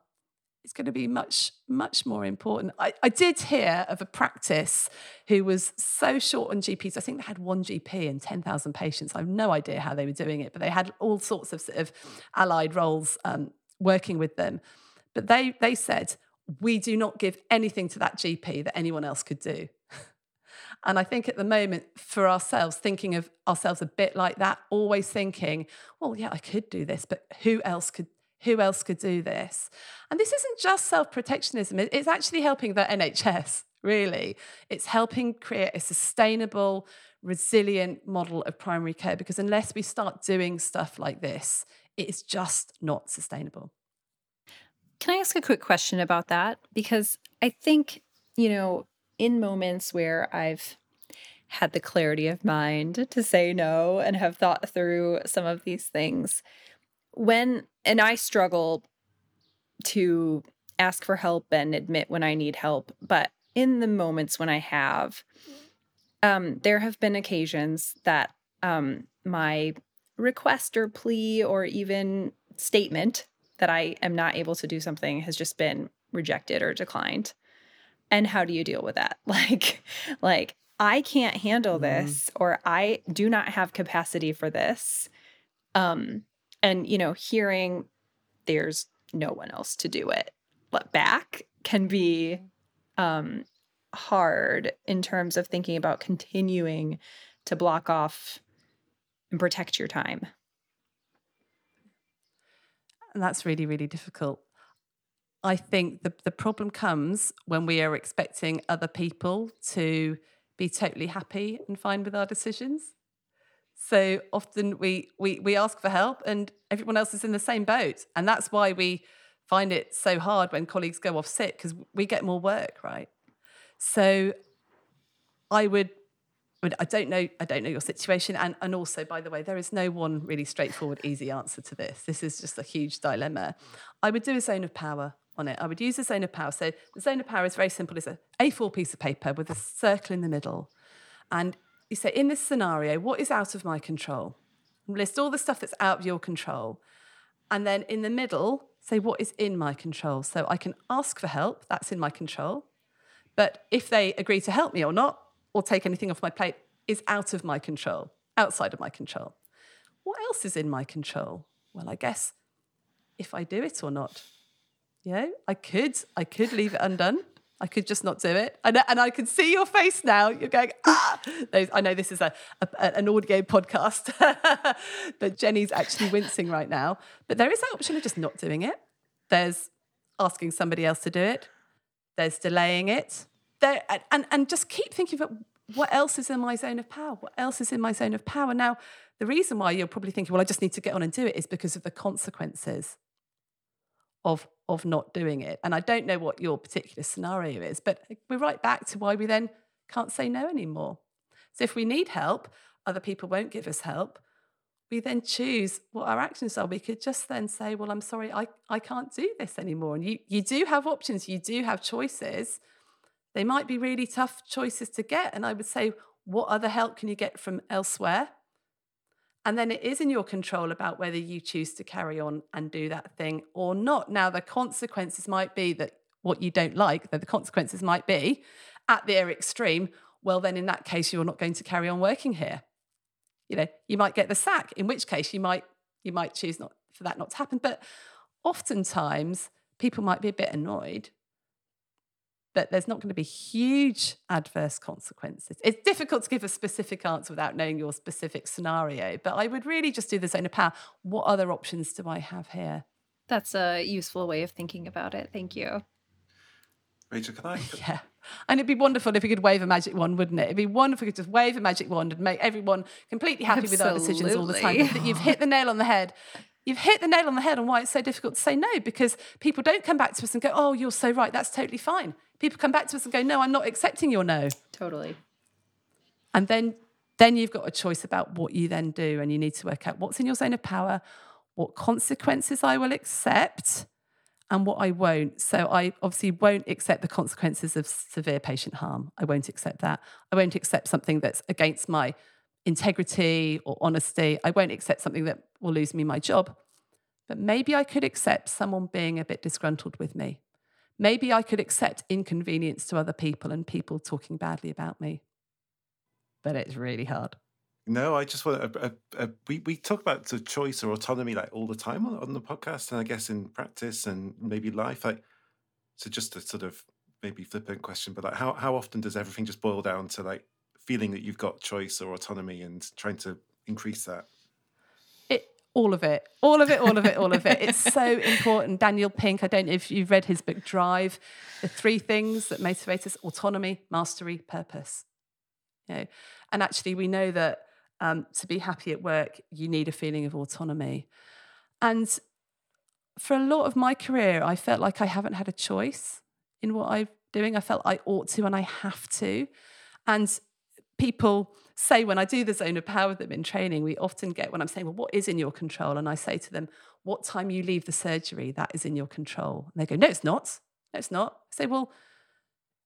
is going to be much, much more important. I, I did hear of a practice who was so short on GPs. I think they had one GP and 10,000 patients. I have no idea how they were doing it, but they had all sorts of sort of allied roles um, working with them. But they, they said, we do not give anything to that GP that anyone else could do. And I think at the moment, for ourselves, thinking of ourselves a bit like that, always thinking, well, yeah, I could do this, but who else could who else could do this? And this isn't just self protectionism, it's actually helping the NHS, really. It's helping create a sustainable, resilient model of primary care because unless we start doing stuff like this, it is just not sustainable. Can I ask a quick question about that? Because I think, you know, in moments where I've had the clarity of mind to say no and have thought through some of these things, when and I struggle to ask for help and admit when I need help, but in the moments when I have, um, there have been occasions that um, my request or plea or even statement that I am not able to do something has just been rejected or declined. And how do you deal with that? Like, like I can't handle mm-hmm. this, or I do not have capacity for this. Um, and you know hearing there's no one else to do it but back can be um hard in terms of thinking about continuing to block off and protect your time and that's really really difficult i think the, the problem comes when we are expecting other people to be totally happy and fine with our decisions so often we we we ask for help and everyone else is in the same boat. And that's why we find it so hard when colleagues go off sick because we get more work, right? So I would I don't know I don't know your situation and and also by the way there is no one really straightforward easy answer to this. This is just a huge dilemma. I would do a zone of power on it. I would use a zone of power. So the zone of power is very simple. It's a A4 piece of paper with a circle in the middle. And you say, in this scenario, what is out of my control? List all the stuff that's out of your control. And then in the middle, say, what is in my control? So I can ask for help, that's in my control. But if they agree to help me or not, or take anything off my plate, is out of my control, outside of my control. What else is in my control? Well, I guess if I do it or not. Know, I could, I could leave it undone. I could just not do it. And, and I can see your face now. You're going, ah. I know this is a, a an audio podcast, but Jenny's actually wincing right now. But there is that option of just not doing it. There's asking somebody else to do it. There's delaying it. There, and, and just keep thinking about what else is in my zone of power? What else is in my zone of power? Now, the reason why you're probably thinking, well, I just need to get on and do it is because of the consequences of of not doing it. And I don't know what your particular scenario is, but we're right back to why we then can't say no anymore. So if we need help, other people won't give us help. We then choose what our actions are. We could just then say, well, I'm sorry, I, I can't do this anymore. And you, you do have options, you do have choices. They might be really tough choices to get. And I would say, what other help can you get from elsewhere? And then it is in your control about whether you choose to carry on and do that thing or not. Now, the consequences might be that what you don't like, that the consequences might be at their extreme, well, then in that case, you're not going to carry on working here. You know, you might get the sack, in which case you might you might choose not for that not to happen. But oftentimes people might be a bit annoyed that there's not going to be huge adverse consequences. It's difficult to give a specific answer without knowing your specific scenario, but I would really just do the zone of power. What other options do I have here? That's a useful way of thinking about it. Thank you. Rachel, can I? Yeah. And it'd be wonderful if we could wave a magic wand, wouldn't it? It'd be wonderful if we could just wave a magic wand and make everyone completely happy with our decisions all the time. That You've hit the nail on the head. You've hit the nail on the head on why it's so difficult to say no because people don't come back to us and go, Oh, you're so right. That's totally fine. People come back to us and go, No, I'm not accepting your no. Totally. And then then you've got a choice about what you then do and you need to work out what's in your zone of power, what consequences I will accept and what I won't. So I obviously won't accept the consequences of severe patient harm. I won't accept that. I won't accept something that's against my integrity or honesty. I won't accept something that will lose me my job. But maybe I could accept someone being a bit disgruntled with me. Maybe I could accept inconvenience to other people and people talking badly about me. But it's really hard. No, I just want to. Uh, uh, we we talk about the choice or autonomy like all the time on, on the podcast, and I guess in practice and maybe life. Like, so just a sort of maybe flippant question, but like, how how often does everything just boil down to like feeling that you've got choice or autonomy and trying to increase that? All of it, all of it, all of it, all of it. It's so important. Daniel Pink, I don't know if you've read his book Drive, the three things that motivate us: autonomy, mastery, purpose. You know, and actually, we know that um, to be happy at work, you need a feeling of autonomy. And for a lot of my career, I felt like I haven't had a choice in what I'm doing. I felt I ought to and I have to. And people say when I do the zone of power with them in training, we often get when I'm saying, Well, what is in your control? And I say to them, What time you leave the surgery, that is in your control. And they go, No, it's not. No, it's not. I say, Well,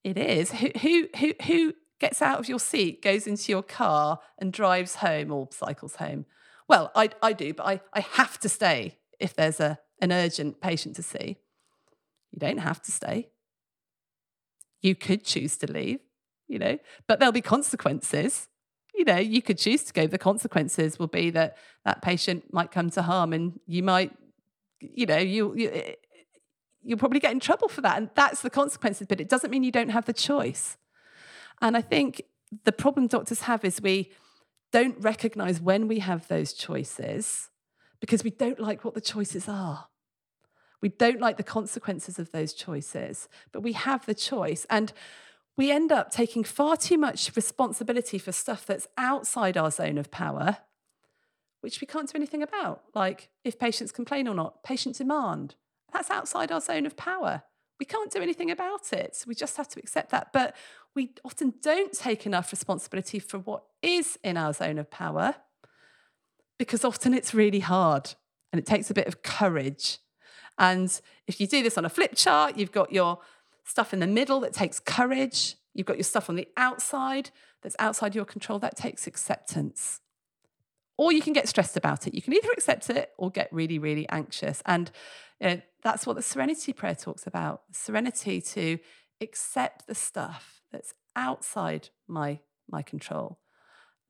it is. Who who who who gets out of your seat, goes into your car and drives home or cycles home? Well, I I do, but I, I have to stay if there's a an urgent patient to see. You don't have to stay. You could choose to leave, you know, but there'll be consequences. You know, you could choose to go. The consequences will be that that patient might come to harm and you might, you know, you, you eh, you'll probably get in trouble for that. And that's the consequences, but it doesn't mean you don't have the choice. And I think the problem doctors have is we don't recognize when we have those choices because we don't like what the choices are. We don't like the consequences of those choices, but we have the choice. And we end up taking far too much responsibility for stuff that's outside our zone of power, which we can't do anything about, like if patients complain or not, patient demand. That's outside our zone of power. We can't do anything about it. We just have to accept that. But we often don't take enough responsibility for what is in our zone of power because often it's really hard and it takes a bit of courage. And if you do this on a flip chart, you've got your stuff in the middle that takes courage. You've got your stuff on the outside that's outside your control that takes acceptance. Or you can get stressed about it. You can either accept it or get really, really anxious. And that's what the serenity prayer talks about serenity to accept the stuff that's outside my, my control,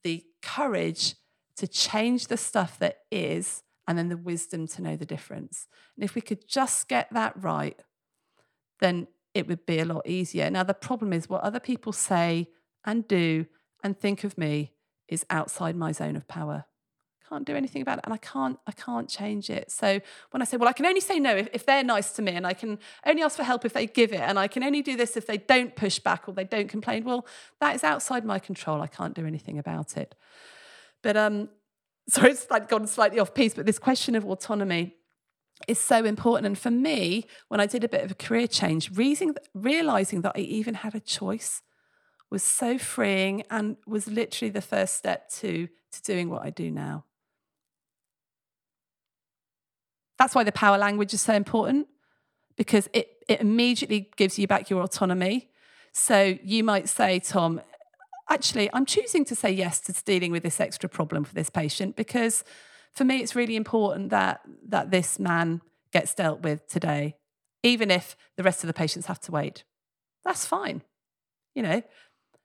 the courage to change the stuff that is, and then the wisdom to know the difference. And if we could just get that right, then it would be a lot easier. Now, the problem is what other people say and do and think of me is outside my zone of power. can't do anything about it and I can't I can't change it. So when I say, well, I can only say no if, if they're nice to me and I can only ask for help if they give it and I can only do this if they don't push back or they don't complain, well, that is outside my control. I can't do anything about it. But um sorry, it's like gone slightly off piece, but this question of autonomy is so important. And for me, when I did a bit of a career change, realizing that I even had a choice was so freeing and was literally the first step to, to doing what I do now. That's why the power language is so important because it, it immediately gives you back your autonomy. So you might say, Tom, actually, I'm choosing to say yes to dealing with this extra problem for this patient because for me, it's really important that that this man gets dealt with today, even if the rest of the patients have to wait. That's fine, you know.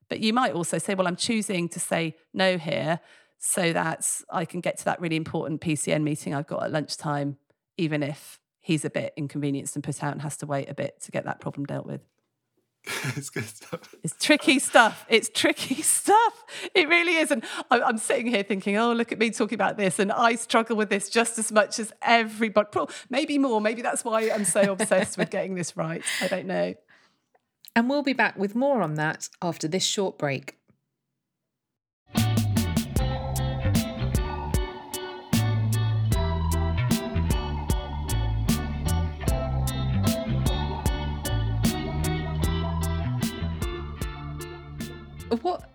But you might also say, well, I'm choosing to say no here so that I can get to that really important PCN meeting I've got at lunchtime, even if he's a bit inconvenienced and put out and has to wait a bit to get that problem dealt with. it's good stuff. It's tricky stuff. It's tricky stuff. It really is. And I'm sitting here thinking, oh, look at me talking about this. And I struggle with this just as much as everybody, maybe more. Maybe that's why I'm so obsessed with getting this right. I don't know. And we'll be back with more on that after this short break. What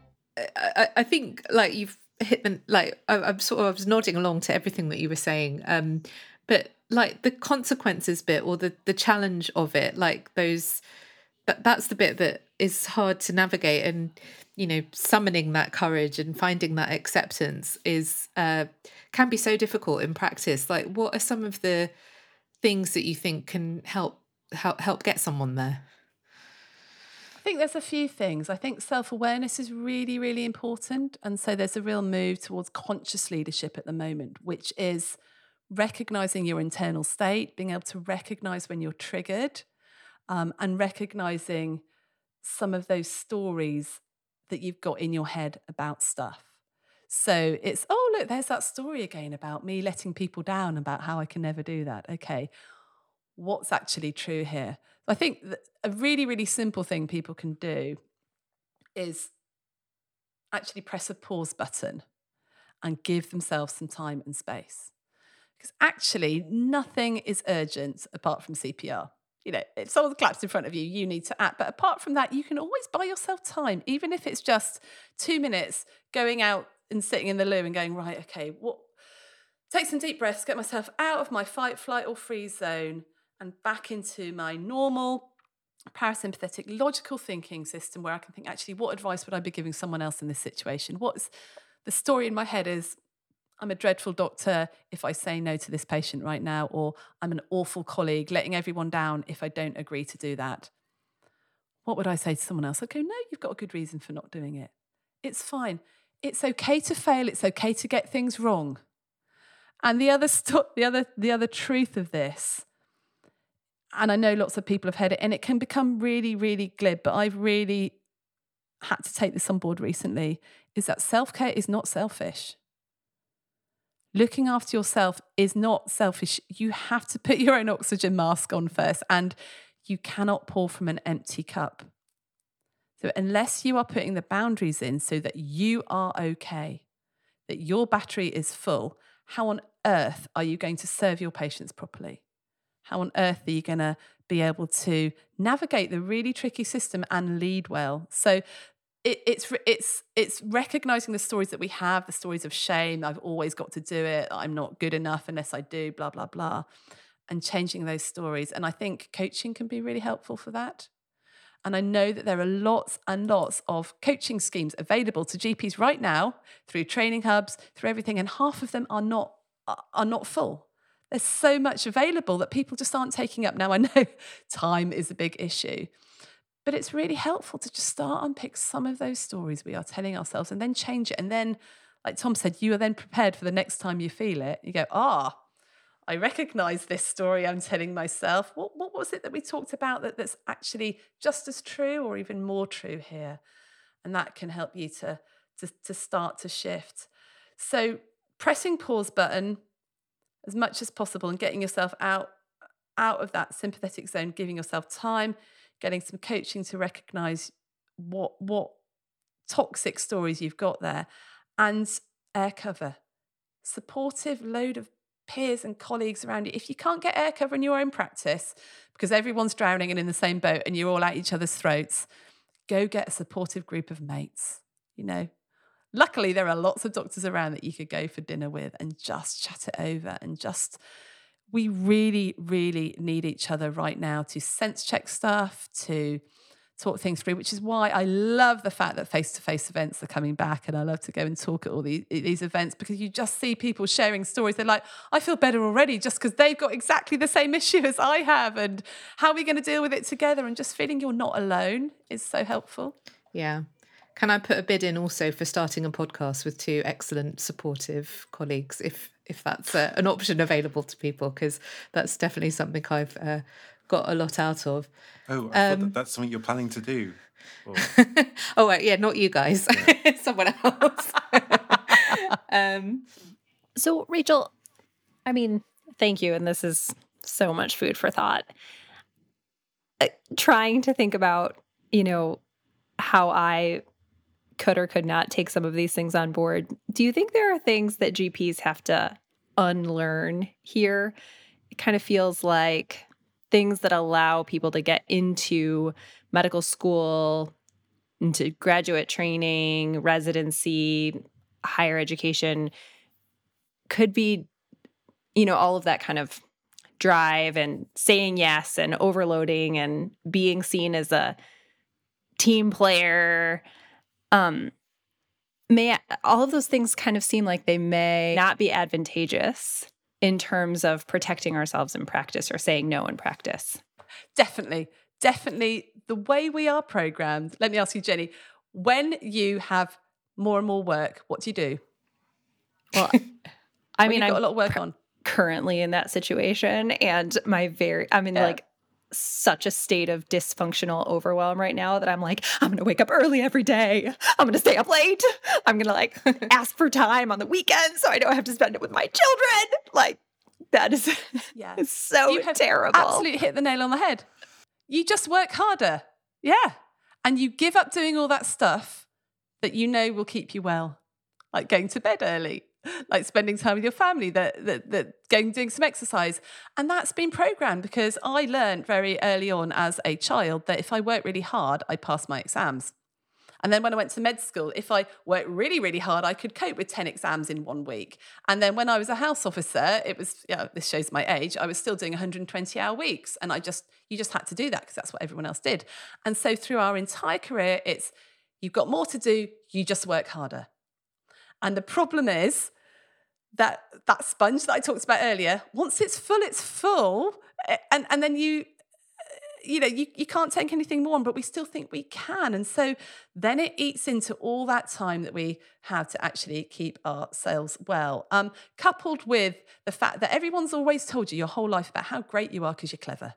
I, I think like you've hit the like I, I'm sort of I was nodding along to everything that you were saying. Um, but like the consequences bit or the the challenge of it, like those that that's the bit that is hard to navigate and you know summoning that courage and finding that acceptance is uh can be so difficult in practice like what are some of the things that you think can help help help get someone there think there's a few things. I think self awareness is really, really important. And so there's a real move towards conscious leadership at the moment, which is recognizing your internal state, being able to recognize when you're triggered, um, and recognizing some of those stories that you've got in your head about stuff. So it's, oh, look, there's that story again about me letting people down, about how I can never do that. Okay, what's actually true here? I think a really, really simple thing people can do is actually press a pause button and give themselves some time and space. Because actually, nothing is urgent apart from CPR. You know, if someone claps in front of you, you need to act. But apart from that, you can always buy yourself time, even if it's just two minutes going out and sitting in the loo and going, right, okay, what? Take some deep breaths, get myself out of my fight, flight, or freeze zone and back into my normal parasympathetic logical thinking system where I can think actually what advice would I be giving someone else in this situation? What's the story in my head is I'm a dreadful doctor if I say no to this patient right now, or I'm an awful colleague letting everyone down if I don't agree to do that. What would I say to someone else? I'd go, no, you've got a good reason for not doing it. It's fine. It's okay to fail. It's okay to get things wrong. And the other, the other, the other truth of this and I know lots of people have heard it, and it can become really, really glib. But I've really had to take this on board recently is that self care is not selfish. Looking after yourself is not selfish. You have to put your own oxygen mask on first, and you cannot pour from an empty cup. So, unless you are putting the boundaries in so that you are okay, that your battery is full, how on earth are you going to serve your patients properly? How on earth are you going to be able to navigate the really tricky system and lead well? So it, it's it's it's recognizing the stories that we have, the stories of shame. I've always got to do it. I'm not good enough unless I do. Blah blah blah, and changing those stories. And I think coaching can be really helpful for that. And I know that there are lots and lots of coaching schemes available to GPs right now through training hubs, through everything, and half of them are not are not full. There's so much available that people just aren't taking up. Now, I know time is a big issue, but it's really helpful to just start unpick some of those stories we are telling ourselves and then change it. And then, like Tom said, you are then prepared for the next time you feel it. You go, ah, I recognize this story I'm telling myself. What, what was it that we talked about that, that's actually just as true or even more true here? And that can help you to, to, to start to shift. So pressing pause button as much as possible and getting yourself out out of that sympathetic zone, giving yourself time, getting some coaching to recognize what what toxic stories you've got there, and air cover, supportive load of peers and colleagues around you. If you can't get air cover in your own practice because everyone's drowning and in the same boat and you're all at each other's throats, go get a supportive group of mates. You know, luckily there are lots of doctors around that you could go for dinner with and just chat it over and just we really really need each other right now to sense check stuff to talk things through, which is why I love the fact that face to face events are coming back. And I love to go and talk at all these, these events because you just see people sharing stories. They're like, I feel better already just because they've got exactly the same issue as I have. And how are we going to deal with it together? And just feeling you're not alone is so helpful. Yeah. Can I put a bid in also for starting a podcast with two excellent, supportive colleagues, if if that's uh, an option available to people? Because that's definitely something I've uh, got a lot out of. Oh, I um, that that's something you're planning to do. oh, right, yeah, not you guys, yeah. someone else. um, so, Rachel, I mean, thank you, and this is so much food for thought. Uh, trying to think about, you know, how I could or could not take some of these things on board. Do you think there are things that GPs have to unlearn here? It kind of feels like things that allow people to get into medical school, into graduate training, residency, higher education could be, you know, all of that kind of drive and saying yes and overloading and being seen as a team player. Um, may all of those things kind of seem like they may not be advantageous in terms of protecting ourselves in practice or saying no in practice? Definitely. Definitely. The way we are programmed, let me ask you, Jenny, when you have more and more work, what do you do? Well, I mean, I've got a lot of work on. Currently in that situation, and my very, I mean, yeah. like such a state of dysfunctional overwhelm right now that I'm like, I'm gonna wake up early every day. I'm gonna stay up late. I'm gonna like ask for time on the weekend so I don't have to spend it with my children. Like that is yeah. so you have terrible. Absolutely hit the nail on the head. You just work harder. Yeah. And you give up doing all that stuff that you know will keep you well, like going to bed early, like spending time with your family, that that that going doing some exercise. And that's been programmed because I learned very early on as a child that if I work really hard, I pass my exams. And then when I went to med school, if I worked really, really hard, I could cope with 10 exams in one week. And then when I was a house officer, it was, yeah, this shows my age, I was still doing 120 hour weeks. And I just, you just had to do that because that's what everyone else did. And so through our entire career, it's, you've got more to do, you just work harder. And the problem is, that that sponge that I talked about earlier, once it's full, it's full. And, and then you, you know, you, you can't take anything more on, but we still think we can. And so then it eats into all that time that we have to actually keep our ourselves well. Um, coupled with the fact that everyone's always told you your whole life about how great you are because you're clever.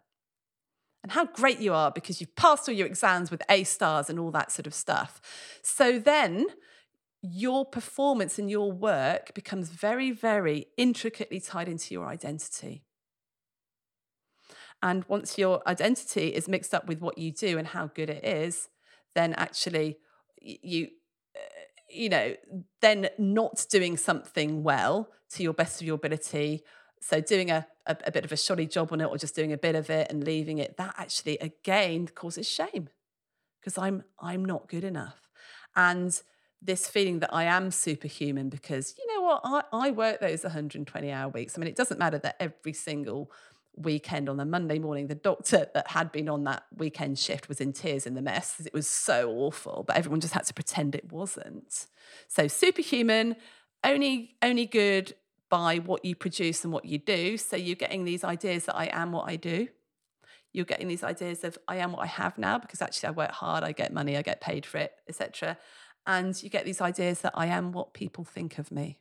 And how great you are because you've passed all your exams with A stars and all that sort of stuff. So then your performance and your work becomes very, very intricately tied into your identity. And once your identity is mixed up with what you do and how good it is, then actually you, uh, you know, then not doing something well to your best of your ability. So doing a, a, a bit of a shoddy job on it or just doing a bit of it and leaving it, that actually again causes shame because I'm I'm not good enough. And this feeling that I am superhuman because you know what I, I work those 120 hour weeks. I mean, it doesn't matter that every single weekend on the Monday morning, the doctor that had been on that weekend shift was in tears in the mess. It was so awful, but everyone just had to pretend it wasn't. So superhuman, only only good by what you produce and what you do. So you're getting these ideas that I am what I do. You're getting these ideas of I am what I have now because actually I work hard, I get money, I get paid for it, etc. And you get these ideas that I am what people think of me.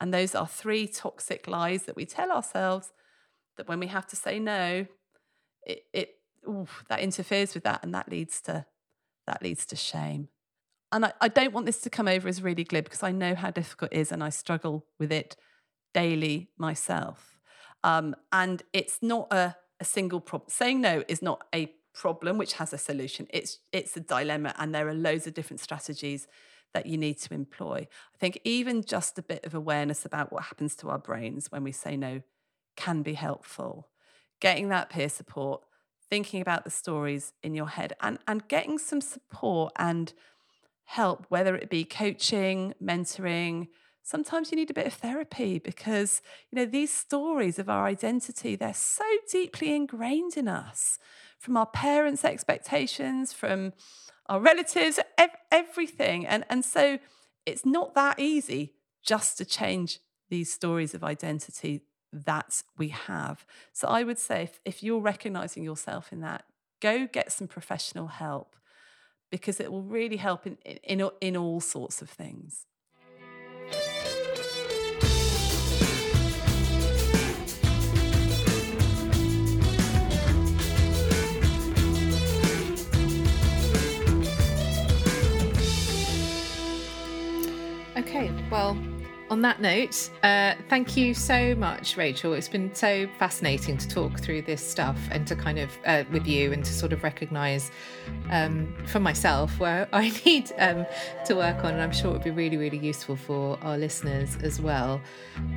And those are three toxic lies that we tell ourselves that when we have to say no, it, it that interferes with that and that leads to that leads to shame. and I, I don't want this to come over as really glib because I know how difficult it is and I struggle with it daily myself. Um, and it's not a, a single problem. Saying no is not a problem which has a solution. It's it's a dilemma, and there are loads of different strategies that you need to employ. I think even just a bit of awareness about what happens to our brains when we say no can be helpful. Getting that peer support, thinking about the stories in your head, and and getting some support and help, whether it be coaching, mentoring. Sometimes you need a bit of therapy because, you know, these stories of our identity, they're so deeply ingrained in us from our parents' expectations, from our relatives, ev- everything. And, and so it's not that easy just to change these stories of identity that we have. So I would say if, if you're recognizing yourself in that, go get some professional help because it will really help in, in, in all sorts of things. Okay, well, on that note, uh, thank you so much, Rachel. It's been so fascinating to talk through this stuff and to kind of uh, with you and to sort of recognize um, for myself where I need um, to work on. And I'm sure it would be really, really useful for our listeners as well.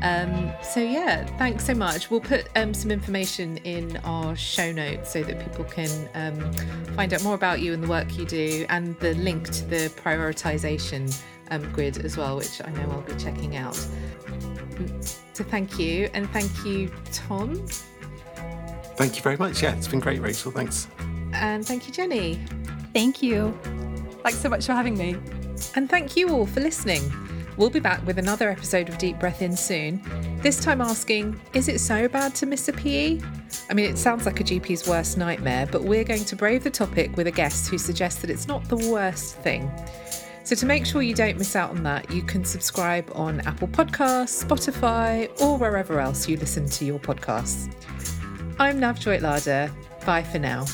Um, so, yeah, thanks so much. We'll put um, some information in our show notes so that people can um, find out more about you and the work you do and the link to the prioritization um, grid as well, which I know I'll be checking out. So thank you, and thank you, Tom. Thank you very much. Yeah, it's been great, Rachel. Thanks. And thank you, Jenny. Thank you. Thanks so much for having me. And thank you all for listening. We'll be back with another episode of Deep Breath In soon. This time asking, is it so bad to miss a PE? I mean, it sounds like a GP's worst nightmare, but we're going to brave the topic with a guest who suggests that it's not the worst thing. So, to make sure you don't miss out on that, you can subscribe on Apple Podcasts, Spotify, or wherever else you listen to your podcasts. I'm Navjoyt Ladher. Bye for now.